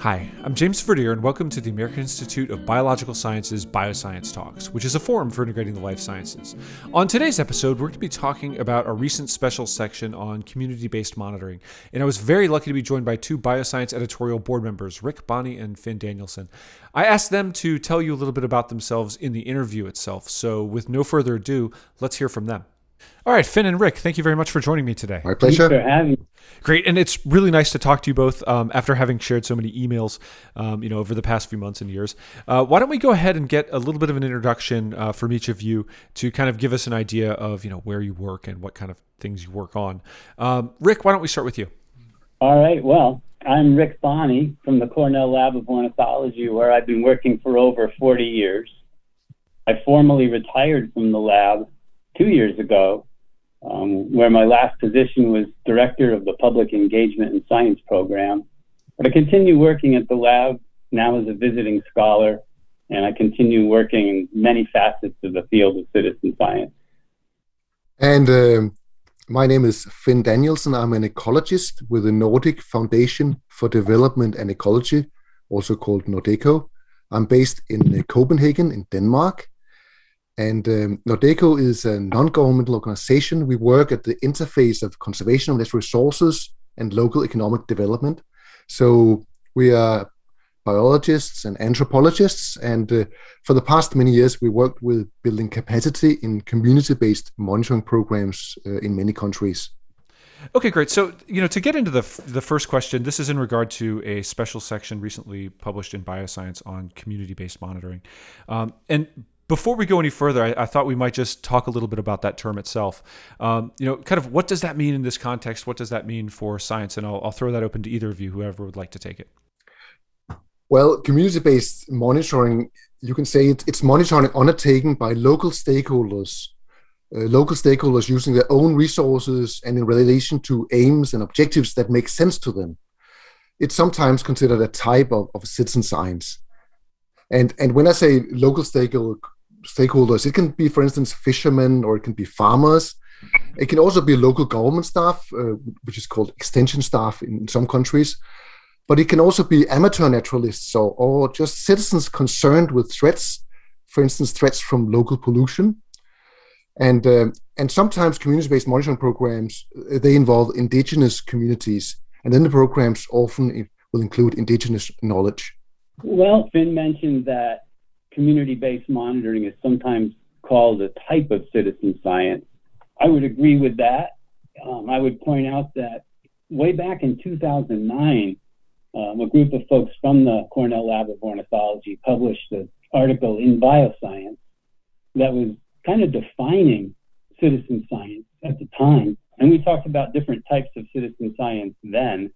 Hi, I'm James Verdier, and welcome to the American Institute of Biological Sciences Bioscience Talks, which is a forum for integrating the life sciences. On today's episode, we're going to be talking about a recent special section on community based monitoring. And I was very lucky to be joined by two bioscience editorial board members, Rick Bonney and Finn Danielsen. I asked them to tell you a little bit about themselves in the interview itself. So, with no further ado, let's hear from them. All right, Finn and Rick, thank you very much for joining me today. My pleasure. Thanks for having Great, and it's really nice to talk to you both um, after having shared so many emails, um, you know, over the past few months and years. Uh, why don't we go ahead and get a little bit of an introduction uh, from each of you to kind of give us an idea of you know where you work and what kind of things you work on. Um, Rick, why don't we start with you? All right. Well, I'm Rick Bonney from the Cornell Lab of Ornithology, where I've been working for over 40 years. I formally retired from the lab two years ago um, where my last position was director of the Public Engagement and Science Program. But I continue working at the lab now as a visiting scholar, and I continue working in many facets of the field of citizen science. And uh, my name is Finn Danielsen. I'm an ecologist with the Nordic Foundation for Development and Ecology, also called Nordeco. I'm based in Copenhagen, in Denmark. And um, Nordeco is a non governmental organization. We work at the interface of conservation of natural resources and local economic development. So we are biologists and anthropologists. And uh, for the past many years, we worked with building capacity in community based monitoring programs uh, in many countries. Okay, great. So, you know, to get into the the first question, this is in regard to a special section recently published in Bioscience on community-based monitoring, um, and before we go any further, I, I, thought we might just talk a little bit about that term itself. Um, you know, kind of what does that mean in this context? What does that mean for science? And I'll, I'll throw that open to either of you, whoever would like to take it. Well, community-based monitoring, you can say it, it's monitoring undertaken by local stakeholders, uh, local stakeholders using their own resources and in relation to aims and objectives that make sense to them. It's sometimes considered a type of, of citizen science. And and when I say local stakeholder, stakeholders. It can be, for instance, fishermen or it can be farmers. It can also be local government staff, uh, which is called extension staff in some countries. But it can also be amateur naturalists or, or just citizens concerned with threats, for instance, threats from local pollution. And, uh, and sometimes community-based monitoring programs, uh, they involve indigenous communities. And then the programs often will include indigenous knowledge. Well, Finn mentioned that community based monitoring is sometimes called a type of citizen science. I would agree with that. Um, I would point out that way back in 2009, um, a group of folks from the Cornell Lab of Ornithology published an article in Bioscience that was kind of defining citizen science at the time. And we talked about different types of citizen science then,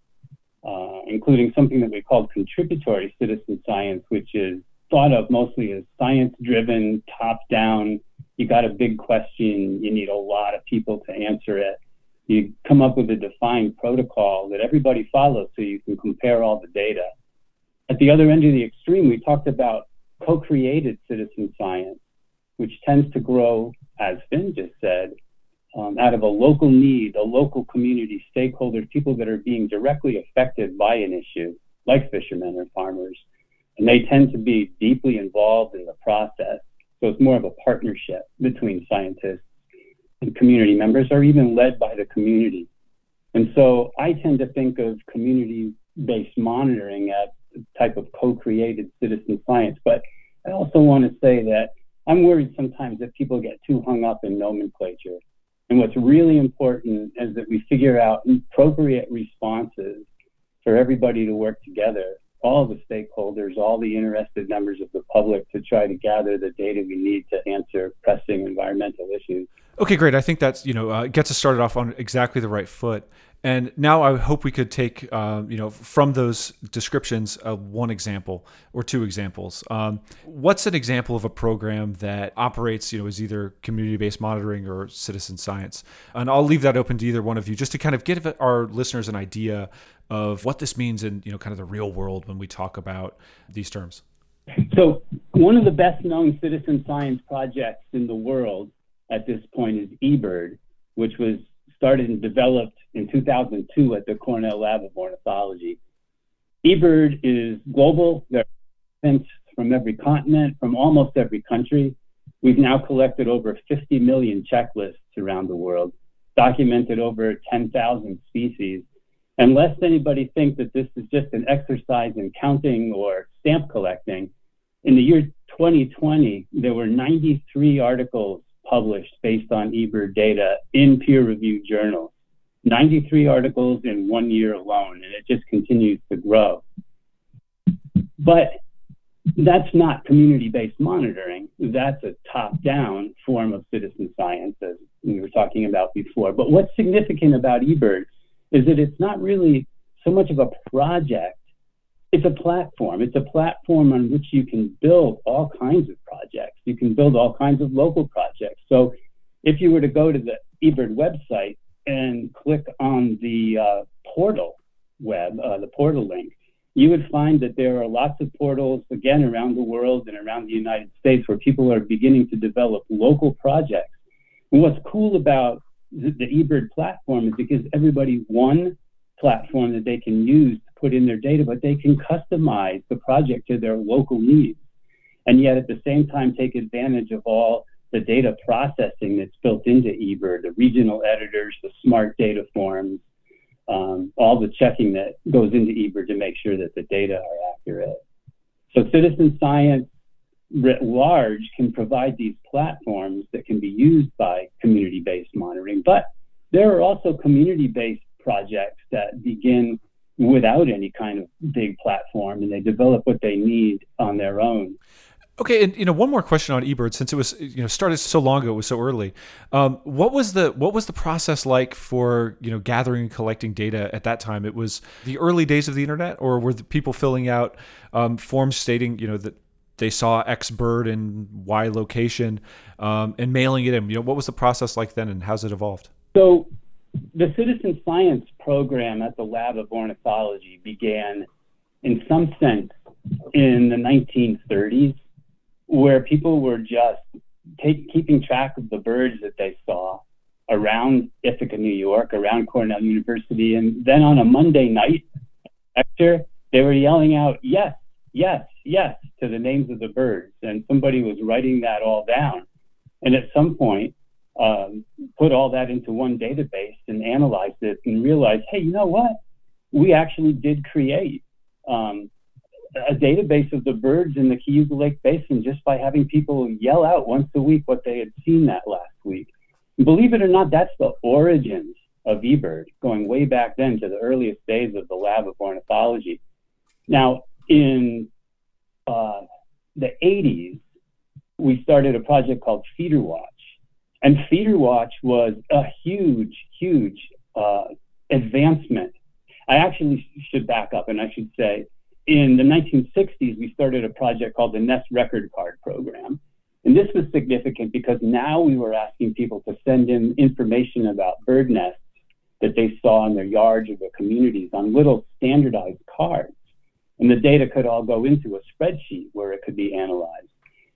uh, including something that we called contributory citizen science, which is thought of mostly as science driven, top down. You got a big question, you need a lot of people to answer it. You come up with a defined protocol that everybody follows so you can compare all the data. At the other end of the extreme, we talked about co created citizen science, which tends to grow, as Finn just said, um, out of a local need, a local community, stakeholders, people that are being directly affected by an issue, like fishermen or farmers and they tend to be deeply involved in the process. So it's more of a partnership between scientists and community members, or even led by the community. And so I tend to think of community based monitoring as a type of co created citizen science. But I also want to say that I'm worried sometimes that people get too hung up in nomenclature. And what's really important is that we figure out appropriate responses for everybody to work together all the stakeholders, all the interested members of the public to try to gather the data we need to answer pressing environmental issues. Okay, great. I think that's you know uh, gets us started off on exactly the right foot. And now I hope we could take uh, you know from those descriptions uh, one example or two examples. Um, what's an example of a program that operates you know as either community-based monitoring or citizen science? And I'll leave that open to either one of you just to kind of give our listeners an idea of what this means in you know kind of the real world when we talk about these terms. So one of the best known citizen science projects in the world at this point is eBird, which was started and developed in 2002 at the Cornell Lab of Ornithology. eBird is global. There are from every continent, from almost every country. We've now collected over 50 million checklists around the world, documented over 10,000 species. And lest anybody think that this is just an exercise in counting or stamp collecting, in the year 2020, there were 93 articles published based on eBird data in peer reviewed journals. 93 articles in one year alone, and it just continues to grow. But that's not community-based monitoring. That's a top-down form of citizen science, as we were talking about before. But what's significant about eBird is that it's not really so much of a project. It's a platform. It's a platform on which you can build all kinds of projects. You can build all kinds of local projects. So if you were to go to the eBird website and click on the uh, portal web, uh, the portal link, you would find that there are lots of portals, again, around the world and around the United States where people are beginning to develop local projects. And what's cool about the, the eBird platform is because everybody one platform that they can use to put in their data, but they can customize the project to their local needs. And yet at the same time, take advantage of all the data processing that's built into eBird, the regional editors, the smart data forms, um, all the checking that goes into eBird to make sure that the data are accurate. So citizen science writ large can provide these platforms that can be used by community-based monitoring, but there are also community-based projects that begin without any kind of big platform and they develop what they need on their own. Okay, and you know one more question on eBird since it was you know started so long ago, it was so early. Um, what was the what was the process like for you know gathering and collecting data at that time? It was the early days of the internet, or were the people filling out um, forms stating you know that they saw X bird in Y location um, and mailing it in? You know what was the process like then, and how's it evolved? So, the citizen science program at the Lab of Ornithology began, in some sense, in the 1930s where people were just take, keeping track of the birds that they saw around Ithaca, New York, around Cornell University. And then on a Monday night lecture, they were yelling out, yes, yes, yes, to the names of the birds. And somebody was writing that all down. And at some point, um, put all that into one database and analyzed it and realized, hey, you know what? We actually did create um, a database of the birds in the Cayuga Lake Basin just by having people yell out once a week what they had seen that last week. Believe it or not, that's the origins of eBird, going way back then to the earliest days of the Lab of Ornithology. Now, in uh, the 80s, we started a project called Feeder Watch. And Feeder Watch was a huge, huge uh, advancement. I actually should back up and I should say in the 1960s, we started a project called the Nest Record Card Program. And this was significant because now we were asking people to send in information about bird nests that they saw in their yards or their communities on little standardized cards. And the data could all go into a spreadsheet where it could be analyzed.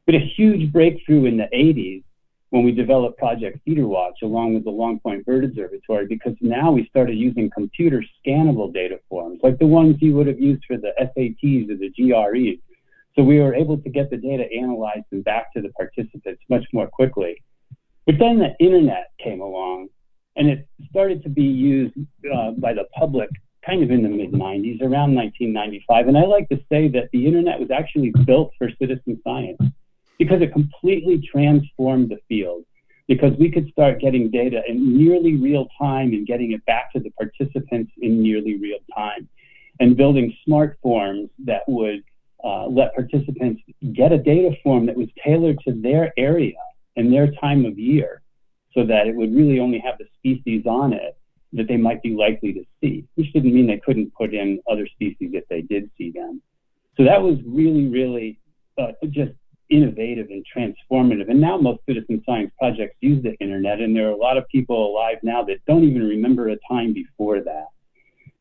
But a huge breakthrough in the 80s when we developed Project Feeder Watch along with the Long Point Bird Observatory because now we started using computer scannable data forms like the ones you would have used for the SATs or the GREs. So we were able to get the data analyzed and back to the participants much more quickly. But then the internet came along and it started to be used uh, by the public kind of in the mid 90s, around 1995. And I like to say that the internet was actually built for citizen science because it completely transformed the field because we could start getting data in nearly real time and getting it back to the participants in nearly real time and building smart forms that would uh, let participants get a data form that was tailored to their area and their time of year so that it would really only have the species on it that they might be likely to see, which didn't mean they couldn't put in other species if they did see them. So that was really, really uh, just innovative and transformative. And now most citizen science projects use the internet, and there are a lot of people alive now that don't even remember a time before that.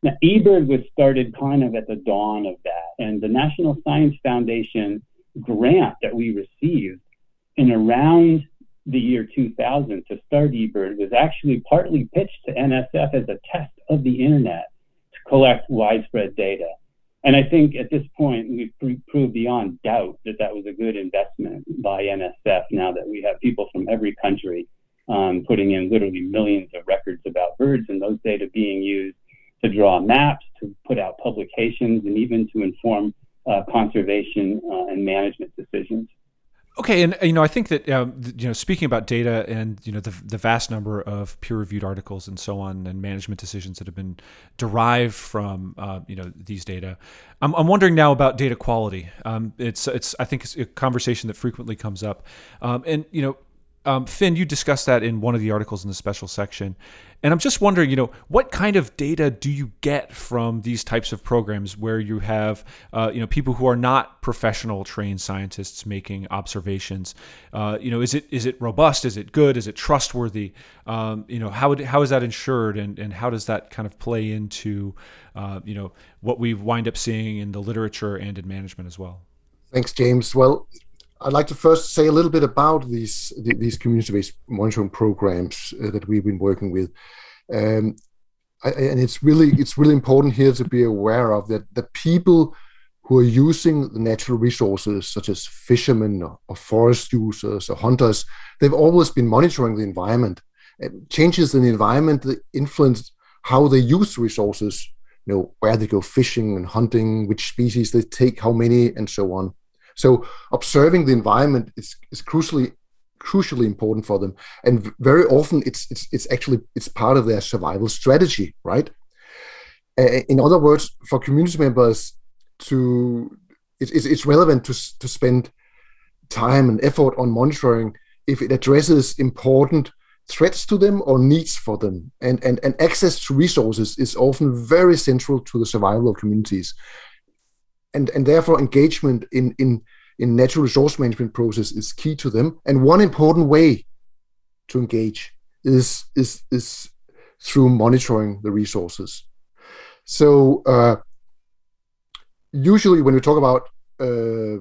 Now, eBird was started kind of at the dawn of that, and the National Science Foundation grant that we received in around the year 2000 to start eBird was actually partly pitched to NSF as a test of the internet to collect widespread data. And I think at this point, we've proved beyond doubt that that was a good investment by NSF now that we have people from every country um, putting in literally millions of records about birds and those data being used to draw maps, to put out publications, and even to inform uh, conservation uh, and management decisions. Okay, and you know, I think that um, you know, speaking about data and you know the the vast number of peer-reviewed articles and so on, and management decisions that have been derived from uh, you know these data, I'm, I'm wondering now about data quality. Um, it's it's I think it's a conversation that frequently comes up, um, and you know, um, Finn, you discussed that in one of the articles in the special section, and I'm just wondering, you know, what kind of data do you get from these types of programs where you have, uh, you know, people who are not professional trained scientists making observations? Uh, you know, is it is it robust? Is it good? Is it trustworthy? Um, you know, how would, how is that ensured, and and how does that kind of play into, uh, you know, what we wind up seeing in the literature and in management as well? Thanks, James. Well, I'd like to first say a little bit about these these community-based monitoring programs uh, that we've been working with, um, I, and it's really it's really important here to be aware of that the people who are using the natural resources, such as fishermen or, or forest users or hunters, they've always been monitoring the environment. And changes in the environment influence how they use resources. You know where they go fishing and hunting, which species they take, how many, and so on. So observing the environment is, is crucially crucially important for them, and very often it's it's it's actually it's part of their survival strategy, right? In other words, for community members to it's it's relevant to to spend time and effort on monitoring if it addresses important threats to them or needs for them. And, and and access to resources is often very central to the survival of communities and and therefore engagement in in in natural resource management process is key to them. And one important way to engage is is is through monitoring the resources. So uh, usually when we talk about uh,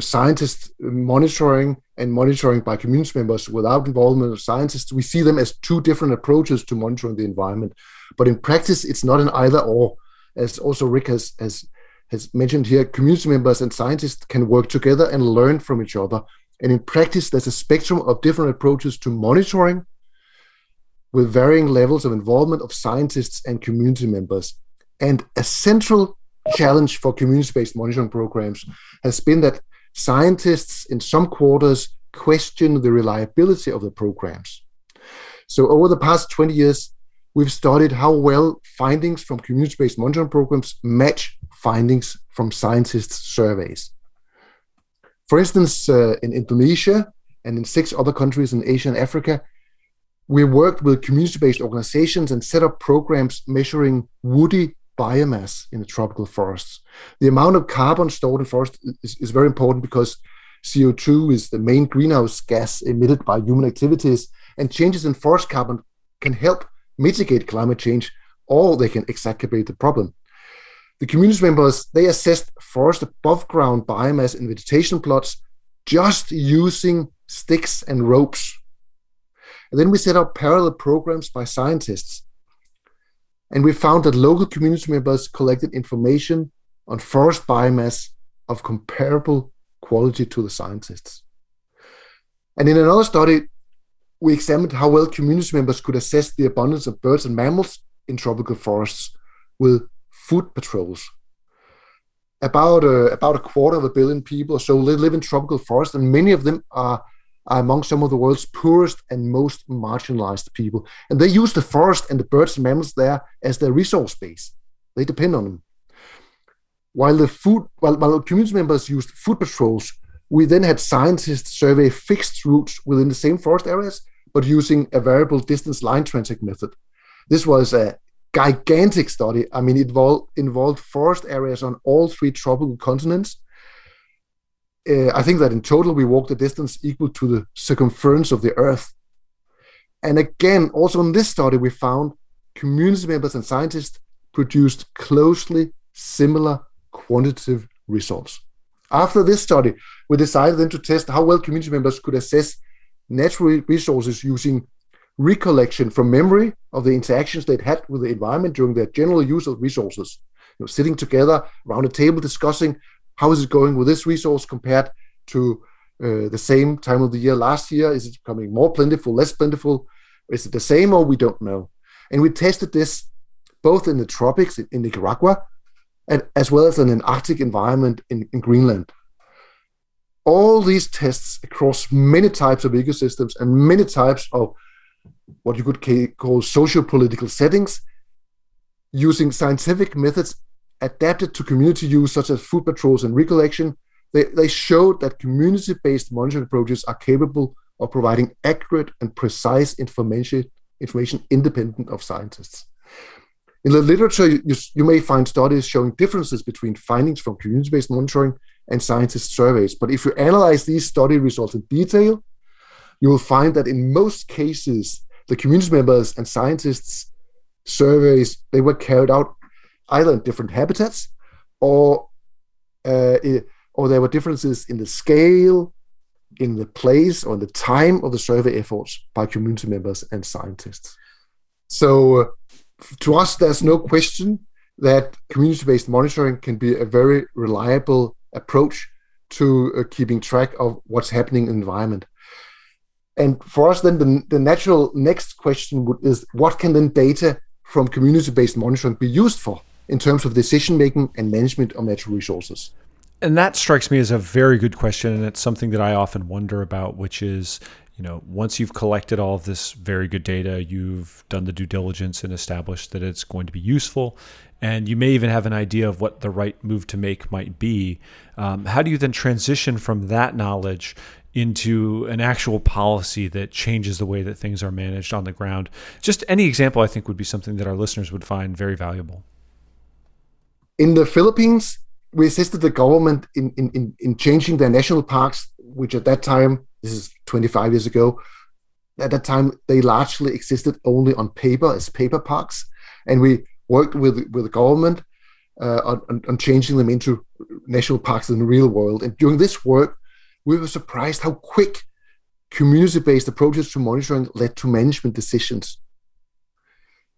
scientists monitoring and monitoring by community members without involvement of scientists, we see them as two different approaches to monitoring the environment. But in practice, it's not an either or, as also Rick has, has has mentioned here, community members and scientists can work together and learn from each other. And in practice, there's a spectrum of different approaches to monitoring with varying levels of involvement of scientists and community members. And a central challenge for community based monitoring programs has been that scientists in some quarters question the reliability of the programs. So, over the past 20 years, we've studied how well findings from community based monitoring programs match findings from scientists' surveys. For instance, uh, in Indonesia and in six other countries in Asia and Africa, we worked with community based organizations and set up programs measuring woody biomass in the tropical forests. The amount of carbon stored in forests is, is very important because CO2 is the main greenhouse gas emitted by human activities, and changes in forest carbon can help mitigate climate change or they can exacerbate the problem. The community members, they assessed forest above ground biomass in vegetation plots just using sticks and ropes. And then we set up parallel programs by scientists. And we found that local community members collected information on forest biomass of comparable quality to the scientists. And in another study, we examined how well community members could assess the abundance of birds and mammals in tropical forests with foot patrols. About a, about a quarter of a billion people or so they live in tropical forests, and many of them are, are among some of the world's poorest and most marginalized people. And they use the forest and the birds and mammals there as their resource base. They depend on them. While the food, while, while community members used foot patrols, we then had scientists survey fixed routes within the same forest areas, but using a variable distance line transect method. This was a gigantic study. I mean, it involved, involved forest areas on all three tropical continents. Uh, I think that in total we walked a distance equal to the circumference of the Earth. And again, also in this study, we found community members and scientists produced closely similar quantitative results. After this study, we decided then to test how well community members could assess natural resources using recollection from memory of the interactions they'd had with the environment during their general use of resources. know, sitting together around a table discussing how is it going with this resource compared to uh, the same time of the year last year? Is it becoming more plentiful, less plentiful? Is it the same or we don't know? And we tested this both in the tropics in, in Nicaragua and as well as in an Arctic environment in, in Greenland. All these tests across many types of ecosystems and many types of what you could call social political settings using scientific methods adapted to community use, such as foot patrols and recollection, they, they showed that community-based monitoring approaches are capable of providing accurate and precise information, information independent of scientists. In the literature, you, you may find studies showing differences between findings from community-based monitoring and scientist surveys. But if you analyze these study results in detail, you will find that in most cases, the community members and scientists surveys they were carried out either in different habitats or uh, or there were differences in the scale, in the place, or in the time of the survey efforts by community members and scientists. So, to us, there's no question that community-based monitoring can be a very reliable approach to uh, keeping track of what's happening in the environment. And for us, then the, the natural next question would, is what can then data from community-based monitoring be used for in terms of decision making and management of natural resources? And that strikes me as a very good question, and it's something that I often wonder about, which is, you know, once you've collected all of this very good data, you've done the due diligence and established that it's going to be useful, and you may even have an idea of what the right move to make might be. Um, how do you then transition from that knowledge into an actual policy that changes the way that things are managed on the ground? Just any example, I think, would be something that our listeners would find very valuable. In the Philippines, we assisted the government in, in, in, changing their national parks, which at that time, this is 25 years ago, at that time they largely existed only on paper as paper parks. And we worked with, with the government uh, on, on changing them into national parks in the real world. And during this work, we were surprised how quick community-based approaches to monitoring led to management decisions.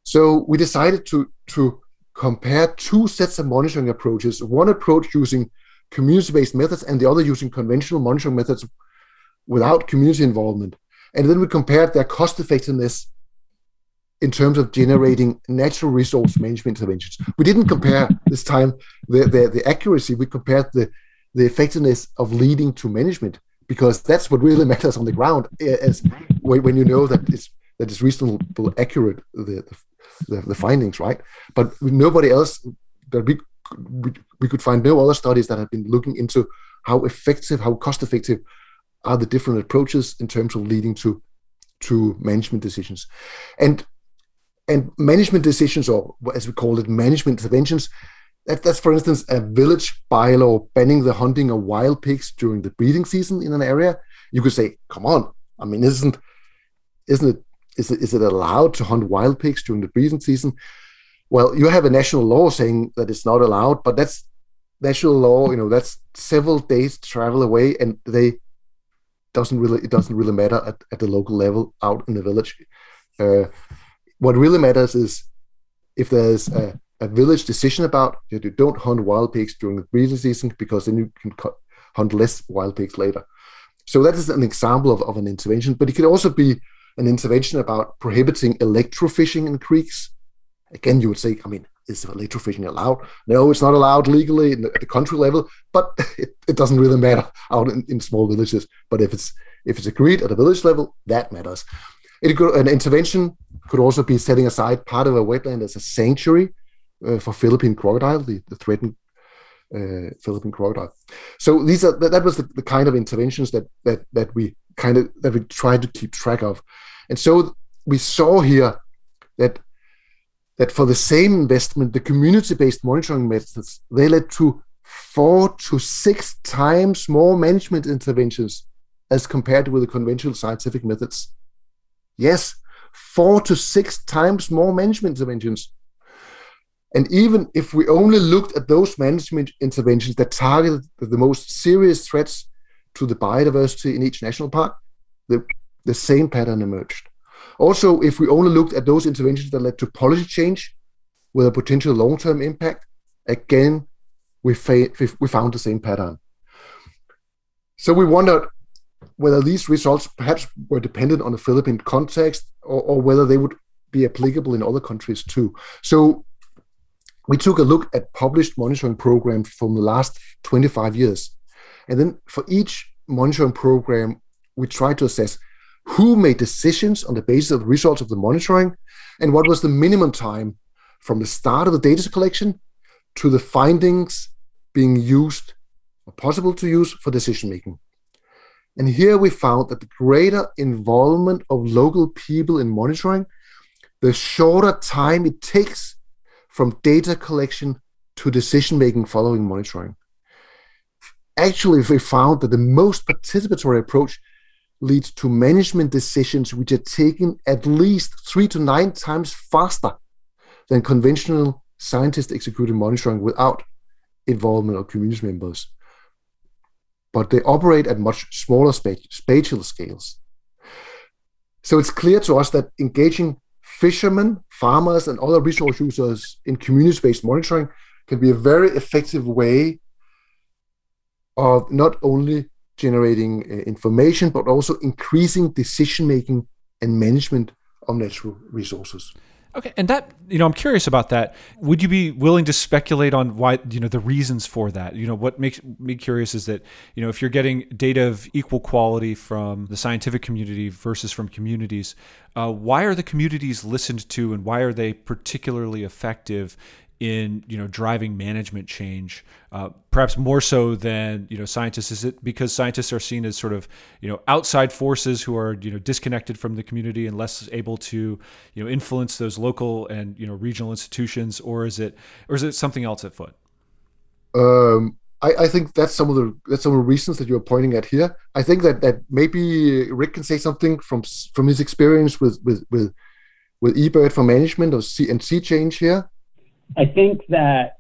So we decided to, to compare two sets of monitoring approaches, one approach using community-based methods and the other using conventional monitoring methods without community involvement. And then we compared their cost effectiveness in terms of generating natural resource management interventions. We didn't compare this time the, the, the accuracy, we compared the, the effectiveness of leading to management because that's what really matters on the ground eh, as when you know that it's that is reasonable accurate the, the the, the findings, right? But nobody else that we, we we could find no other studies that have been looking into how effective, how cost effective are the different approaches in terms of leading to to management decisions, and and management decisions, or as we call it, management interventions. That, that's, for instance, a village bylaw banning the hunting of wild pigs during the breeding season in an area. You could say, "Come on! I mean, isn't isn't it is it, is it allowed to hunt wild pigs during the breeding season? Well, you have a national law saying that it's not allowed, but that's national law. You know, that's several days travel away, and they doesn't really it doesn't really matter at, at the local level out in the village. Uh, what really matters is if there's a, a village decision about you, you don't hunt wild pigs during the breeding season because then you can cut, hunt less wild pigs later. So that is an example of, of an intervention, but it could also be an intervention about prohibiting electrofishing in creeks. Again, you would say, I mean, is electrofishing allowed? No, it's not allowed legally at the country level, but it, it doesn't really matter out in, in, small villages. But if it's if it's agreed at a village level, that matters. Could, an intervention could also be setting aside part of a wetland as a sanctuary uh, for Philippine crocodile, the, the threatened uh, Philippine crocodile. So these are that, was the, the, kind of interventions that that that we kind of that we tried to keep track of, and so we saw here that that for the same investment, the community-based monitoring methods they led to four to six times more management interventions as compared with the conventional scientific methods. Yes, four to six times more management interventions. And even if we only looked at those management interventions that targeted the most serious threats to the biodiversity in each national park, the, the same pattern emerged. Also, if we only looked at those interventions that led to policy change with a potential long term impact, again, we, we found the same pattern. So we wondered whether these results perhaps were dependent on the Philippine context or, or whether they would be applicable in other countries too. So we took a look at published monitoring programs from the last 25 years. And then for each monitoring program, we tried to assess who made decisions on the basis of the results of the monitoring and what was the minimum time from the start of the data collection to the findings being used or possible to use for decision making. And here we found that the greater involvement of local people in monitoring, the shorter time it takes from data collection to decision making following monitoring. Actually, we found that the most participatory approach leads to management decisions which are taken at least three to nine times faster than conventional scientist executed monitoring without involvement of community members. But they operate at much smaller spatial scales. So it's clear to us that engaging fishermen, farmers, and other resource users in community based monitoring can be a very effective way of not only generating uh, information, but also increasing decision making and management of natural resources. Okay, and that you know, I'm curious about that. Would you be willing to speculate on why you know the reasons for that? You know, what makes me curious is that you know if you're getting data of equal quality from the scientific community versus from communities, uh, why are the communities listened to, and why are they particularly effective in you know driving management change, uh, perhaps more so than you know scientists. Is it because scientists are seen as sort of you know outside forces who are you know disconnected from the community and less able to you know influence those local and you know regional institutions, or is it or is it something else at foot? Um, I, I think that's some of the that's some of the reasons that you're pointing at here. I think that that maybe Rick can say something from from his experience with with with with eBird for management or C and Sea Change here. I think that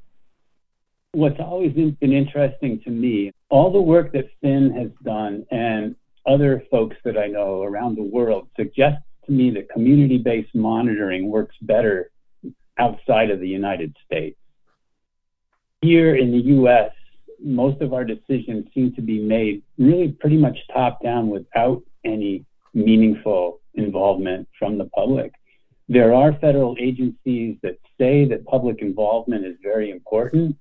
what's always been interesting to me, all the work that Finn has done and other folks that I know around the world suggests to me that community based monitoring works better outside of the United States. Here in the US, most of our decisions seem to be made really pretty much top down without any meaningful involvement from the public. There are federal agencies that say that public involvement is very important,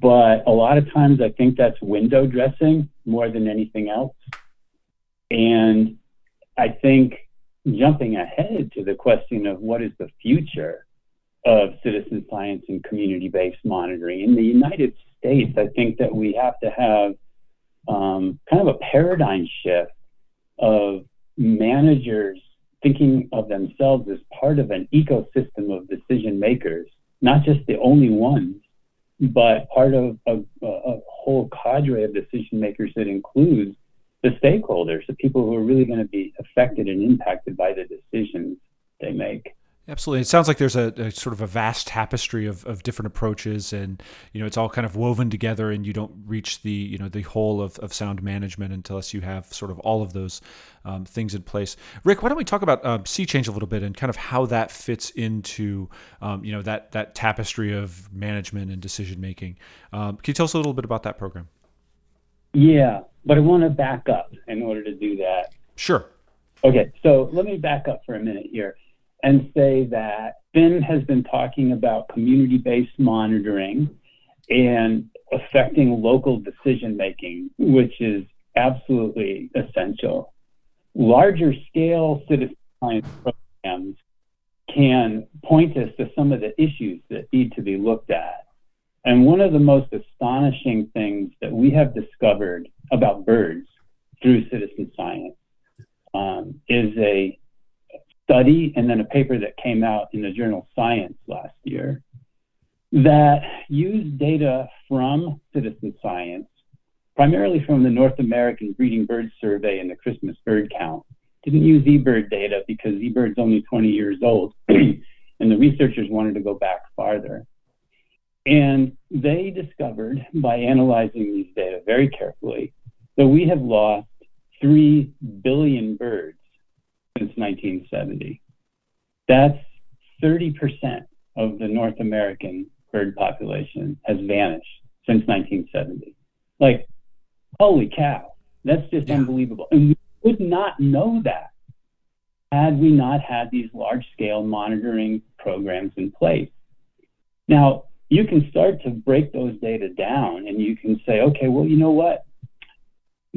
but a lot of times I think that's window dressing more than anything else. And I think jumping ahead to the question of what is the future of citizen science and community based monitoring in the United States, I think that we have to have um, kind of a paradigm shift of managers thinking of themselves as part of an ecosystem of decision makers, not just the only ones, but part of a, a whole cadre of decision makers that includes the stakeholders, the people who are really going to be affected and impacted by the decisions they make. Absolutely. It sounds like there's a, a, sort of a vast tapestry of, of different approaches and, you know, it's all kind of woven together and you don't reach the, you know, the whole of, of sound management unless you have sort of all of those um, things in place. Rick, why don't we talk about uh, Sea Change a little bit and kind of how that fits into, um, you know, that, that tapestry of management and decision making. Um, can you tell us a little bit about that program? Yeah, but I want to back up in order to do that. Sure. Okay, so let me back up for a minute here and say that Finn has been talking about community based monitoring and affecting local decision making, which is absolutely essential. Larger scale citizen science programs can point us to some of the issues that need to be looked at. And one of the most astonishing things that we have discovered about birds through citizen science um, is a study and then a paper that came out in the journal Science last year that used data from citizen science, primarily from the North American Breeding Bird Survey and the Christmas bird count. Didn't use eBird data because eBird's only 20 years old, and the researchers wanted to go back farther. And they discovered by analyzing these data very carefully that we have lost 3 billion birds since 1970. That's 30% of the North American bird population has vanished since 1970. Like, holy cow, that's just yeah. unbelievable. And we would not know that had we not had these large scale monitoring programs in place. Now, you can start to break those data down and you can say, okay, well, you know what?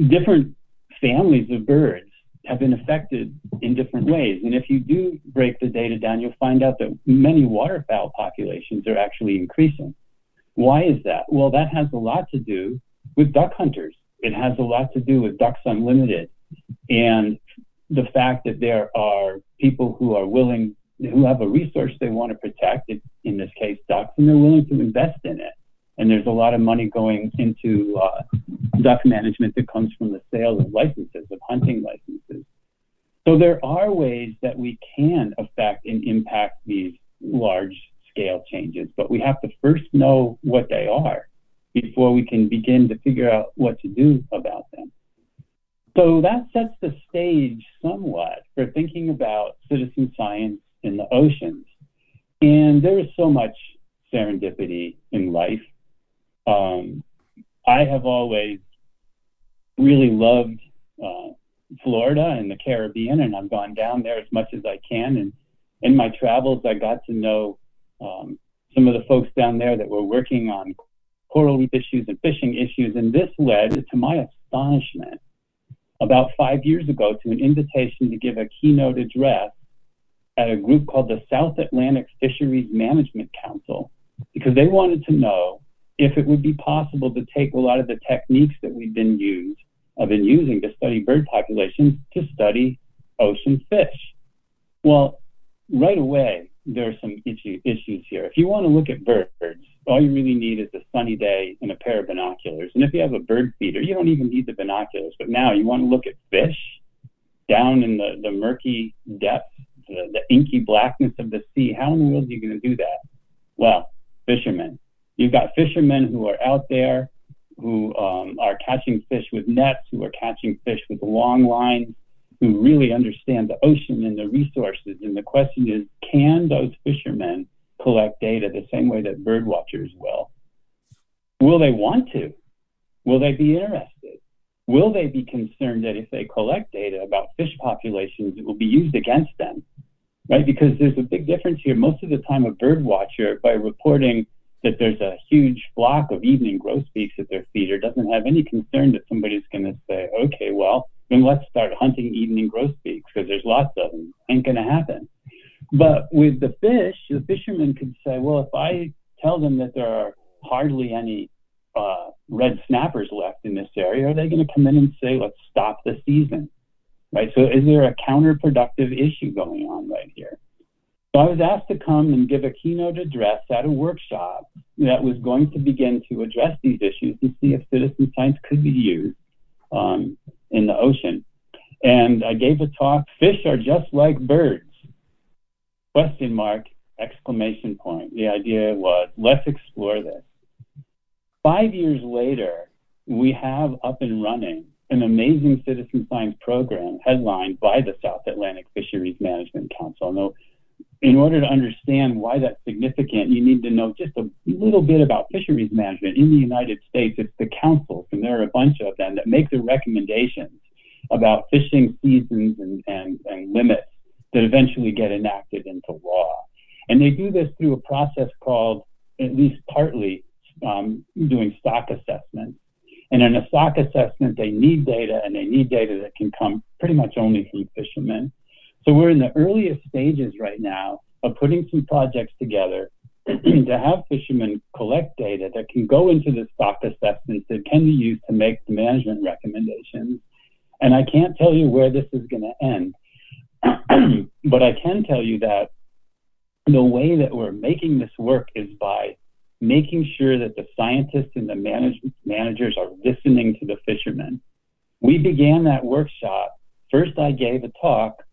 Different families of birds have been affected in different ways. And if you do break the data down, you'll find out that many waterfowl populations are actually increasing. Why is that? Well, that has a lot to do with duck hunters. It has a lot to do with Ducks Unlimited and the fact that there are people who are willing, who have a resource they want to protect, in this case ducks, and they're willing to invest in it. And there's a lot of money going into uh, duck management that comes from the sale of licenses, of hunting licenses. So there are ways that we can affect and impact these large scale changes, but we have to first know what they are before we can begin to figure out what to do about them. So that sets the stage somewhat for thinking about citizen science in the oceans. And there is so much serendipity in life. Um, I have always really loved uh, Florida and the Caribbean, and I've gone down there as much as I can. And in my travels, I got to know um, some of the folks down there that were working on coral reef issues and fishing issues. And this led, to my astonishment, about five years ago to an invitation to give a keynote address at a group called the South Atlantic Fisheries Management Council because they wanted to know if it would be possible to take a lot of the techniques that we've been used, have been using to study bird populations to study ocean fish. Well, right away, there are some issue, issues here. If you want to look at birds, all you really need is a sunny day and a pair of binoculars. And if you have a bird feeder, you don't even need the binoculars. But now you want to look at fish down in the, the murky depths, the, the inky blackness of the sea. How in the world are you going to do that? Well, fishermen. You've got fishermen who are out there who um, are catching fish with nets, who are catching fish with long lines, who really understand the ocean and the resources. And the question is, can those fishermen collect data the same way that bird watchers will? Will they want to? Will they be interested? Will they be concerned that if they collect data about fish populations, it will be used against them? Right? Because there's a big difference here. Most of the time, a bird watcher, by reporting that there's a huge flock of evening grosbeaks at their feeder, doesn't have any concern that somebody's going to say, okay, well, then let's start hunting evening grosbeaks because there's lots of them. Ain't going to happen. But with the fish, the fishermen could say, well, if I tell them that there are hardly any uh, red snappers left in this area, are they going to come in and say, let's stop the season? Right? So is there a counterproductive issue going on right here? So I was asked to come and give a keynote address at a workshop that was going to begin to address these issues and see if citizen science could be used um, in the ocean. And I gave a talk, fish are just like birds question mark, exclamation point. The idea was, let's explore this. Five years later, we have up and running an amazing citizen science program headlined by the South Atlantic Fisheries Management Council. In order to understand why that's significant, you need to know just a little bit about fisheries management. In the United States, it's the councils, and there are a bunch of them that make the recommendations about fishing seasons and, and, and limits that eventually get enacted into law. And they do this through a process called, at least partly, um, doing stock assessments. And in a stock assessment, they need data, and they need data that can come pretty much only from fishermen. So we're in the earliest stages right now of putting some projects together to have fishermen collect data that can go into the stock assessments that can be used to make the management recommendations. And I can't tell you where this is going to end. but I can tell you that the way that we're making this work is by making sure that the scientists and the manage- managers are listening to the fishermen. We began that workshop. First, I gave a talk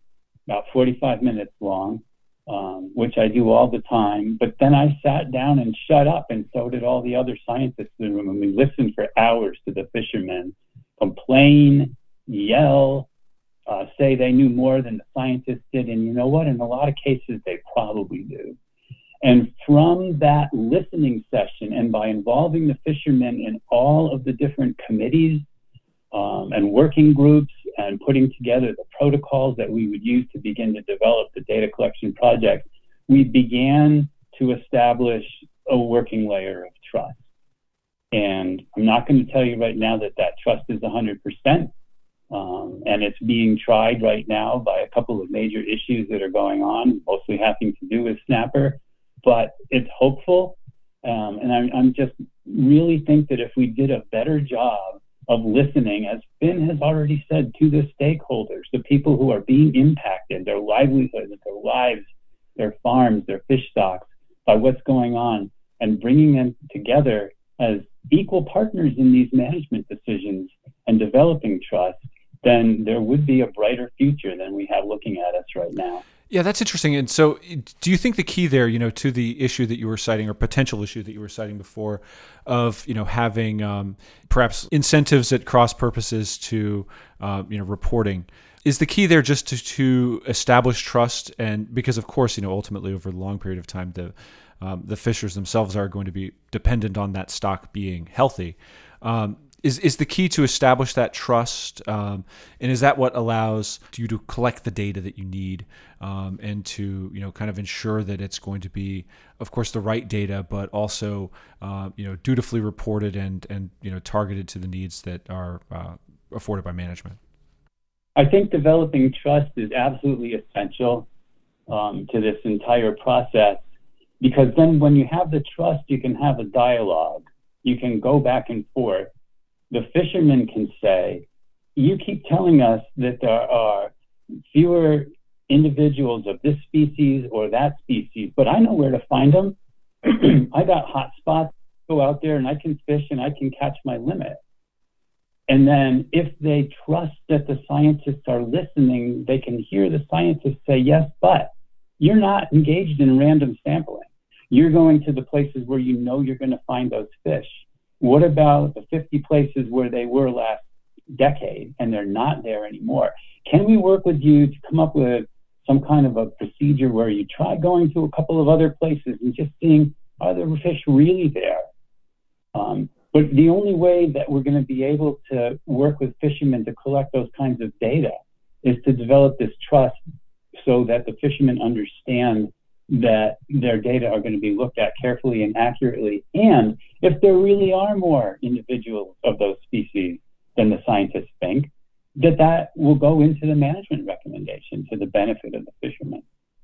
about 45 minutes long, um, which I do all the time. But then I sat down and shut up, and so did all the other scientists in the room. And we listened for hours to the fishermen complain, yell, uh, say they knew more than the scientists did. And you know what? In a lot of cases, they probably do. And from that listening session, and by involving the fishermen in all of the different committees um, and working groups, and putting together the protocols that we would use to begin to develop the data collection project, we began to establish a working layer of trust. And I'm not going to tell you right now that that trust is 100%. Um, and it's being tried right now by a couple of major issues that are going on, mostly having to do with Snapper. But it's hopeful. Um, and I, I'm just really think that if we did a better job of listening, as Finn has already said, to the stakeholders, the people who are being impacted, their livelihoods, their lives, their farms, their fish stocks, by what's going on, and bringing them together as equal partners in these management decisions and developing trust, then there would be a brighter future than we have looking at us right now. Yeah, that's interesting. And so, do you think the key there, you know, to the issue that you were citing or potential issue that you were citing before, of you know having um, perhaps incentives at cross purposes to uh, you know reporting, is the key there just to, to establish trust and because of course you know ultimately over a long period of time the um, the fishers themselves are going to be dependent on that stock being healthy. Um, is is the key to establish that trust, um, and is that what allows you to collect the data that you need, um, and to you know kind of ensure that it's going to be, of course, the right data, but also uh, you know dutifully reported and and you know targeted to the needs that are uh, afforded by management. I think developing trust is absolutely essential um, to this entire process because then when you have the trust, you can have a dialogue. You can go back and forth the fishermen can say, you keep telling us that there are fewer individuals of this species or that species, but I know where to find them. I got hot spots, go out there and I can fish and I can catch my limit. And then if they trust that the scientists are listening, they can hear the scientists say, yes, but you're not engaged in random sampling. You're going to the places where you know you're going to find those fish. What about the 50 places where they were last decade and they're not there anymore? Can we work with you to come up with some kind of a procedure where you try going to a couple of other places and just seeing are the fish really there? Um, but the only way that we're going to be able to work with fishermen to collect those kinds of data is to develop this trust so that the fishermen understand that their data are going to be looked at carefully and accurately. And if there really are more individuals of those species than the scientists think, that that will go into the management recommendation to the benefit of the fishermen.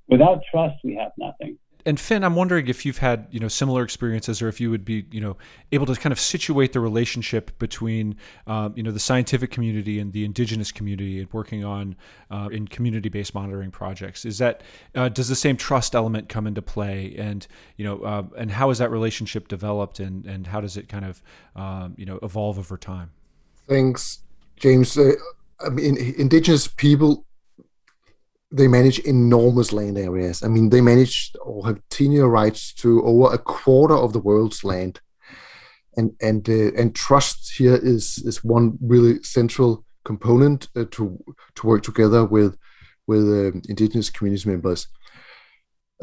Without trust, we have nothing and Finn, I'm wondering if you've had you know similar experiences, or if you would be you know able to kind of situate the relationship between um, you know the scientific community and the indigenous community and working on uh, in community-based monitoring projects. Is that uh, does the same trust element come into play, and you know uh, and how is that relationship developed, and and how does it kind of um, you know evolve over time? Thanks, James. Uh, I mean, indigenous people they manage enormous land areas. I mean, they manage or have tenure rights to over a quarter of the world's land, and and uh, and trust here is is one really central component uh, to to work together with with uh, indigenous community members.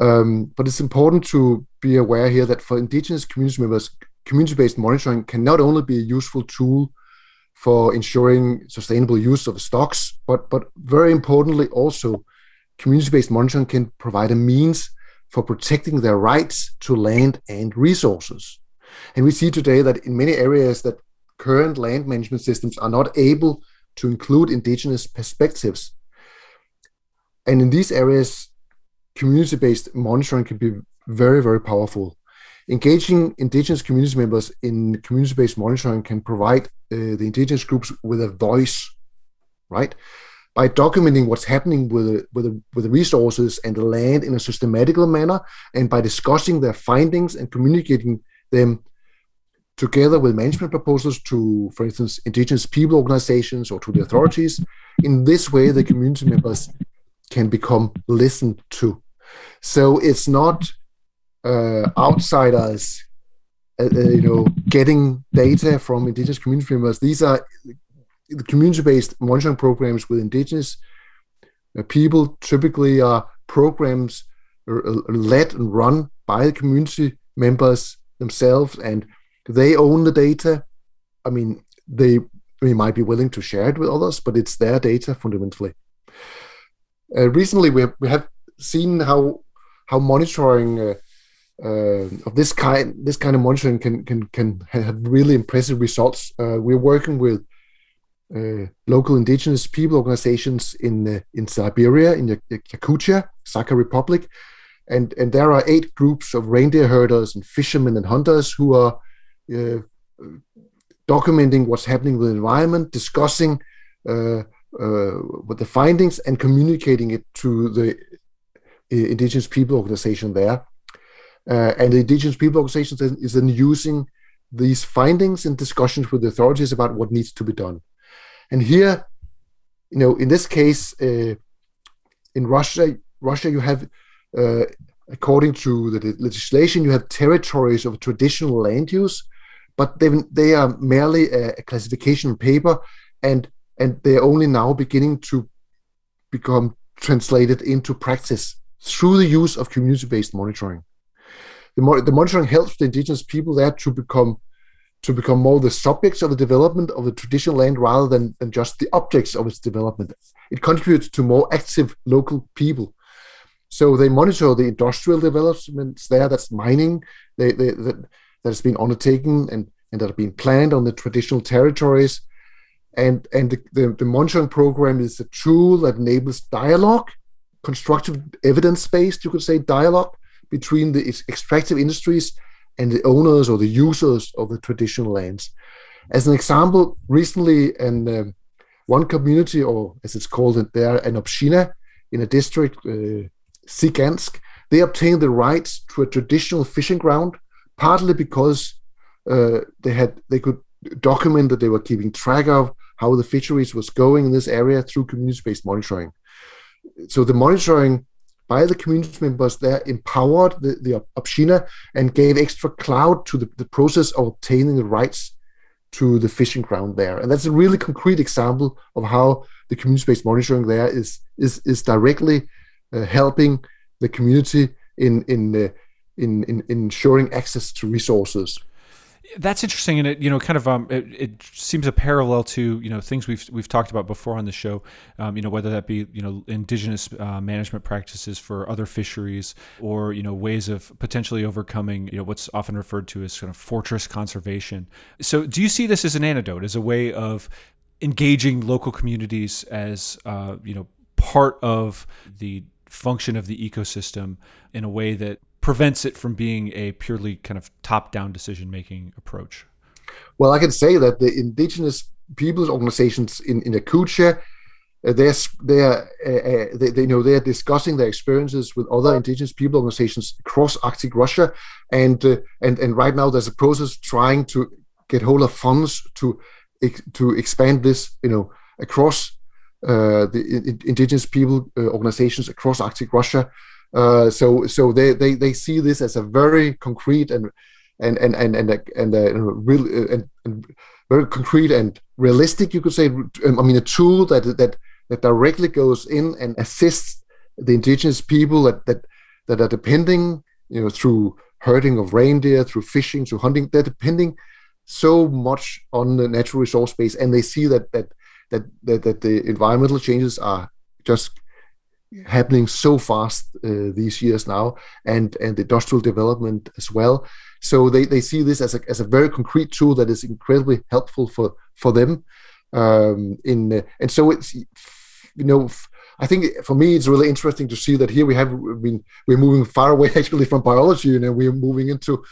Um, but it's important to be aware here that for indigenous community members, community-based monitoring can not only be a useful tool for ensuring sustainable use of stocks, but but very importantly also community-based monitoring can provide a means for protecting their rights to land and resources. And we see today that in many areas that current land management systems are not able to include indigenous perspectives. And in these areas, community-based monitoring can be very, very powerful. Engaging indigenous community members in community-based monitoring can provide uh, the indigenous groups with a voice, right? By documenting what's happening with the, with with resources and the land in a systematical manner, and by discussing their findings and communicating them together with management proposals to, for instance, indigenous people organizations or to the authorities. In this way, the community members can become listened to. So it's not uh, outsiders, uh, uh, you know, getting data from indigenous community members. These are the community-based monitoring programs with indigenous uh, people typically are programs uh, led and run by the community members themselves, and they own the data. I mean, they might be willing to share it with others, but it's their data fundamentally. Uh, recently, we have, we have seen how how monitoring uh, uh, of this kind this kind of monitoring can can can have really impressive results. Uh, we're working with uh, local indigenous people organizations in uh, in Siberia, in Yakutia, Sakha Republic, and and there are eight groups of reindeer herders and fishermen and hunters who are uh, documenting what's happening with the environment, discussing uh, what the findings, and communicating it to the indigenous people organization there. And the indigenous people organization is then using these findings and discussions with the authorities about what needs to be done. And here, you know, in this case, uh, in Russia, Russia, you have, uh, according to the legislation, you have territories of traditional land use, but they, they are merely a, a classification paper, and and they are only now beginning to become translated into practice through the use of community-based monitoring. The, mo- the monitoring helps the indigenous people there to become to become more the subjects of the development of the traditional land rather than, than just the objects of its development. It contributes to more active local people. So they monitor the industrial developments there, that's mining, they, they, that, that has been undertaken and, and that have been planned on the traditional territories. And, and the, the, the monitoring program is a tool that enables dialogue, constructive evidence based, you could say, dialogue between the extractive industries and the owners or the users of the traditional lands. As an example, recently, and uh, one community, or as it's called there, an obshina in a district, uh, Sigansk, they obtained the rights to a traditional fishing ground, partly because uh, they had they could document that they were keeping track of how the fisheries was going in this area through community-based monitoring. So the monitoring by the community members there empowered the, the Obshina and gave extra cloud to the, the process of obtaining the rights to the fishing ground there. And that's a really concrete example of how the community-based monitoring there is is is directly uh, helping the community in in, uh, in in ensuring access to resources. That's interesting, and it you know kind of um it, it, seems a parallel to you know things we've we've talked about before on the show, um, you know whether that be you know indigenous uh, management practices for other fisheries or you know ways of potentially overcoming you know what's often referred to as kind of fortress conservation. So do you see this as an antidote, as a way of engaging local communities as uh, you know part of the function of the ecosystem in a way that prevents it from being a purely kind of top-down decision-making approach? Well, I can say that the indigenous peoples organizations in in Yakutia, uh, they're they're uh, uh, they, they, know they're discussing their experiences with other indigenous people organizations across Arctic Russia, and uh, and and right now there's a process trying to get hold of funds to to expand this you know across uh, the indigenous people organizations across Arctic Russia uh, so so they, they they see this as a very concrete and and and and and, and, uh, and real uh, and, and, very concrete and realistic, you could say. I mean, a tool that that that directly goes in and assists the indigenous people that that that are depending, you know, through herding of reindeer, through fishing, through hunting. They're depending so much on the natural resource base, and they see that that that that, that the environmental changes are just happening so fast uh, these years now, and and industrial development as well. So they, they see this as a as a very concrete tool that is incredibly helpful for for them. Um, in uh, and so it's you know. I think for me it's really interesting to see that here we have been we're moving far away actually from biology, you know, we're moving into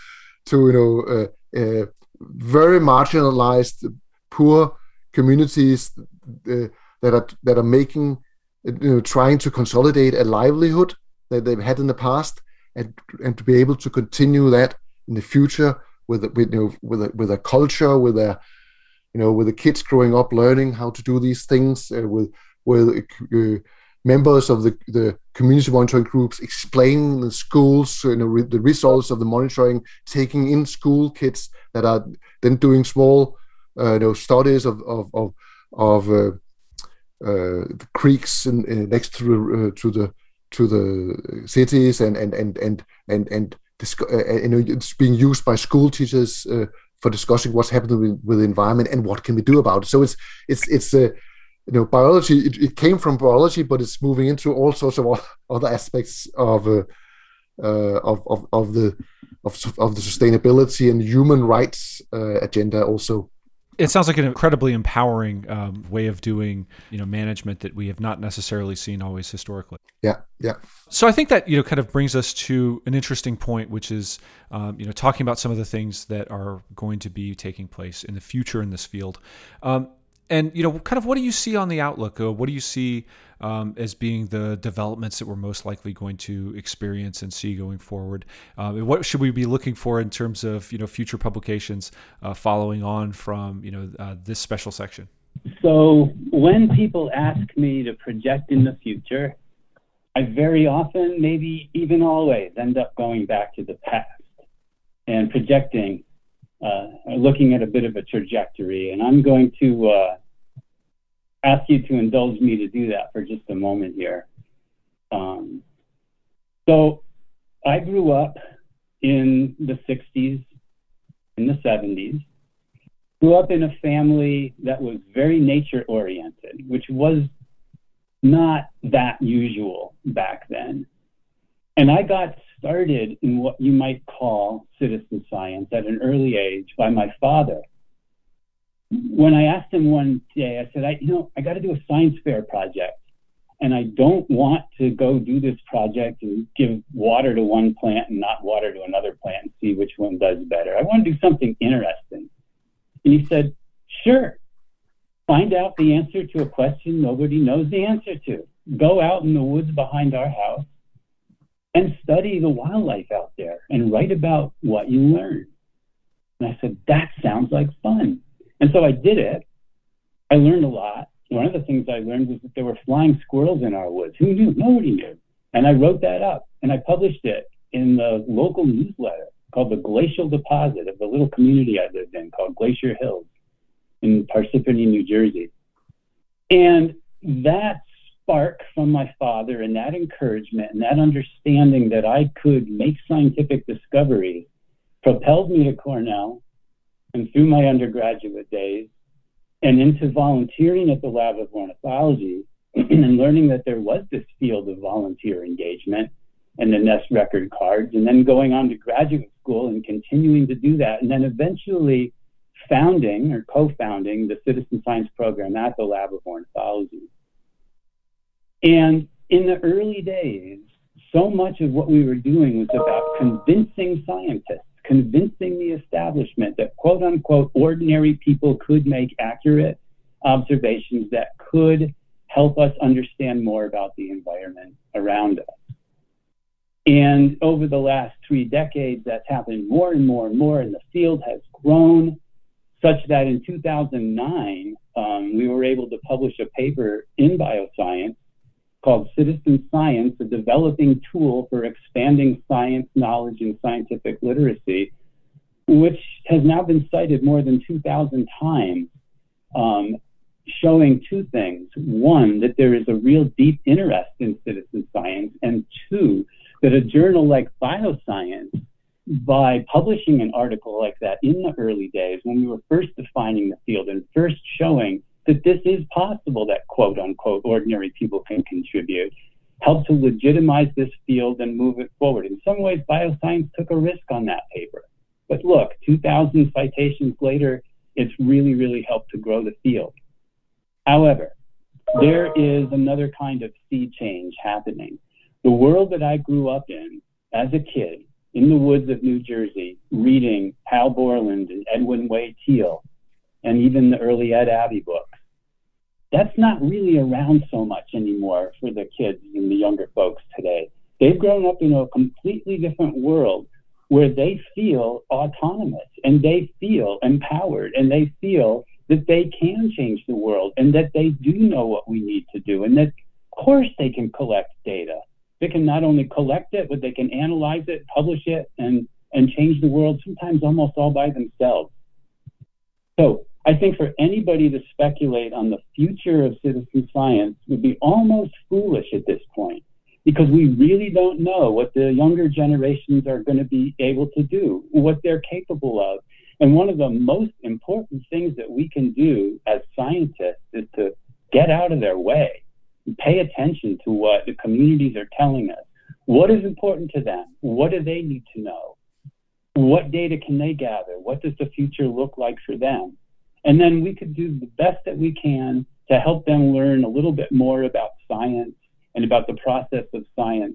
to you know uh, uh, very marginalized, poor communities uh, that are that are making you know, trying to consolidate a livelihood that they've had in the past, and and to be able to continue that in the future with with you know, with a, with a culture, with a you know, with the kids growing up learning how to do these things, uh, with with uh, members of the, the community monitoring groups explaining the schools, you know, re- the results of the monitoring, taking in school kids that are then doing small, uh, you know, studies of of of, of uh, the creeks in, in next to uh, to the to the cities and and and and and and uh, it's being used by school teachers uh, for discussing what's happening with, with, the environment and what can we do about it. So it's it's it's uh, you know biology. It, it, came from biology, but it's moving into all sorts of other aspects of uh, uh, of, of of the of, of the sustainability and human rights uh, agenda also. It sounds like an incredibly empowering um, way of doing, you know, management that we have not necessarily seen always historically. Yeah, yeah. So I think that you know kind of brings us to an interesting point, which is, um, you know, talking about some of the things that are going to be taking place in the future in this field. Um, and you know, kind of what do you see on the outlook? Uh, what do you see um, as being the developments that we're most likely going to experience and see going forward? Uh, what should we be looking for in terms of you know future publications uh, following on from you know uh, this special section? So when people ask me to project in the future, I very often, maybe even always, end up going back to the past and projecting uh, looking at a bit of a trajectory. And I'm going to uh, ask you to indulge me to do that for just a moment here. Um, so I grew up in the 60s, in the 70s, grew up in a family that was very nature oriented, which was not that usual back then. And I got started in what you might call citizen science at an early age by my father. When I asked him one day, I said, I, you know, I got to do a science fair project. And I don't want to go do this project and give water to one plant and not water to another plant and see which one does better. I want to do something interesting. And he said, Sure. Find out the answer to a question nobody knows the answer to. Go out in the woods behind our house and study the wildlife out there and write about what you learn. And I said, that sounds like fun. And so I did it. I learned a lot. One of the things I learned was that there were flying squirrels in our woods. Who knew? Nobody knew. And I wrote that up and I published it in the local newsletter called the Glacial Deposit of the little community I lived in called Glacier Hills in Parsippany, New Jersey. And that's spark from my father and that encouragement and that understanding that I could make scientific discoveries propelled me to Cornell and through my undergraduate days and into volunteering at the Lab of Ornithology and learning that there was this field of volunteer engagement and the NEST record cards, and then going on to graduate school and continuing to do that, and then eventually founding or co founding the citizen science program at the Lab of Ornithology. And in the early days, so much of what we were doing was about convincing scientists, convincing the establishment that quote unquote ordinary people could make accurate observations that could help us understand more about the environment around us. And over the last three decades, that's happened more and more and more, and the field has grown such that in 2009, um, we were able to publish a paper in Bioscience called Citizen Science, a developing tool for expanding science knowledge and scientific literacy, which has now been cited more than 2,000 times, um, showing two things. One, that there is a real deep interest in citizen science, and two, that a journal like Bioscience, by publishing an article like that in the early days when we were first defining the field and first showing that this is possible that quote unquote ordinary people can contribute, help to legitimize this field and move it forward. In some ways, bioscience took a risk on that paper. But look, 2,000 citations later, it's really, really helped to grow the field. However, there is another kind of sea change happening. The world that I grew up in as a kid in the woods of New Jersey, reading Hal Borland and Edwin Way Teale, and even the early Ed Abbey books, that's not really around so much anymore for the kids and the younger folks today. They've grown up in a completely different world where they feel autonomous and they feel empowered and they feel that they can change the world and that they do know what we need to do and that of course they can collect data. They can not only collect it, but they can analyze it, publish it, and and change the world sometimes almost all by themselves. So I think for anybody to speculate on the future of citizen science would be almost foolish at this point because we really don't know what the younger generations are going to be able to do, what they're capable of. And one of the most important things that we can do as scientists is to get out of their way and pay attention to what the communities are telling us. What is important to them? What do they need to know? What data can they gather? What does the future look like for them? And then we could do the best that we can to help them learn a little bit more about science and about the process of science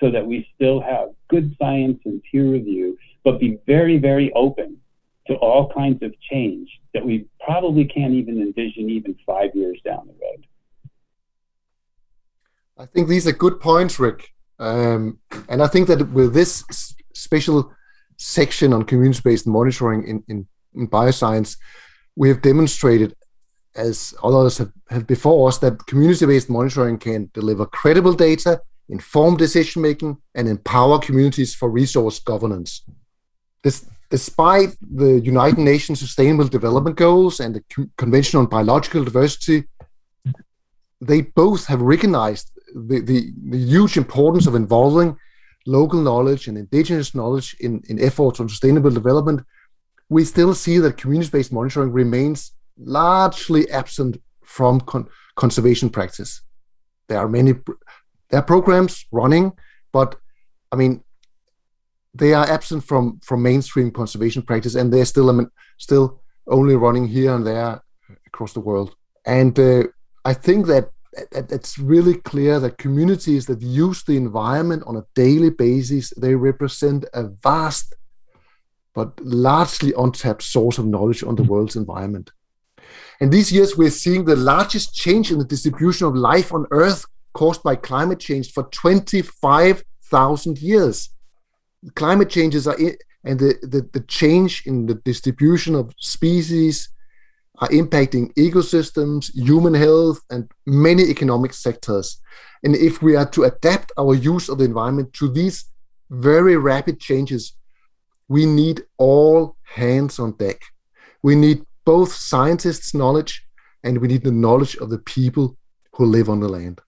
so that we still have good science and peer review, but be very, very open to all kinds of change that we probably can't even envision even five years down the road. I think these are good points, Rick. Um, and I think that with this special section on community-based monitoring in, in, in bioscience, we have demonstrated as others have, have before us, that community-based monitoring can deliver credible data, inform decision-making, and empower communities for resource governance. This, despite the United Nations Sustainable Development Goals and the Convention on Biological Diversity, they both have recognized the, the, the huge importance of involving local knowledge and indigenous knowledge in, in efforts on sustainable development. We still see that community-based monitoring remains largely absent from con- conservation practice. There are many there are programs running, but I mean they are absent from from mainstream conservation practice, and they're still I mean, still only running here and there across the world. And uh, I think that it's really clear that communities that use the environment on a daily basis they represent a vast but largely untapped source of knowledge on the mm. world's environment and these years, we're seeing the largest change in the distribution of life on Earth caused by climate change for 25,000 years. Climate changes are, in, and the, the, the change in the distribution of species are impacting ecosystems, human health, and many economic sectors. And if we are to adapt our use of the environment to these very rapid changes, we need all hands on deck. We need both scientists' knowledge and we need the knowledge of the people who live on the land.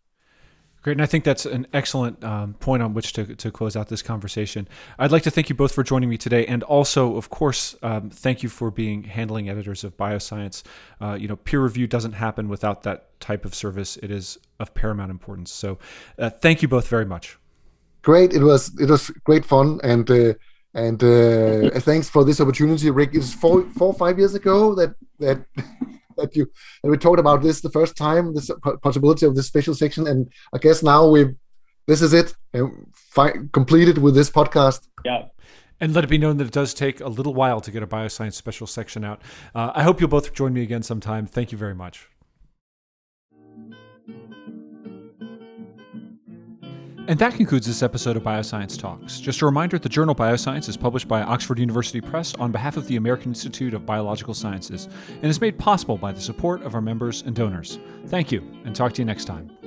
Great. And I think that's an excellent um, point on which to, to close out this conversation. I'd like to thank you both for joining me today. And also, of course, um, thank you for being handling editors of bioscience. Uh, you know, peer review doesn't happen without that type of service. It is of paramount importance. So uh, thank you both very much. Great. It was, it was great fun. And, uh, and uh, thanks for this opportunity, Rick. It's four, four, five years ago that that that you that we talked about this the first time, this possibility of this special section, and I guess now we this is it, fi- completed with this podcast. Yeah. And let it be known that it does take a little while to get a bioscience special section out. Uh, I hope you'll both join me again sometime. Thank you very much. And that concludes this episode of Bioscience Talks. Just a reminder the journal Bioscience is published by Oxford University Press on behalf of the American Institute of Biological Sciences and is made possible by the support of our members and donors. Thank you, and talk to you next time.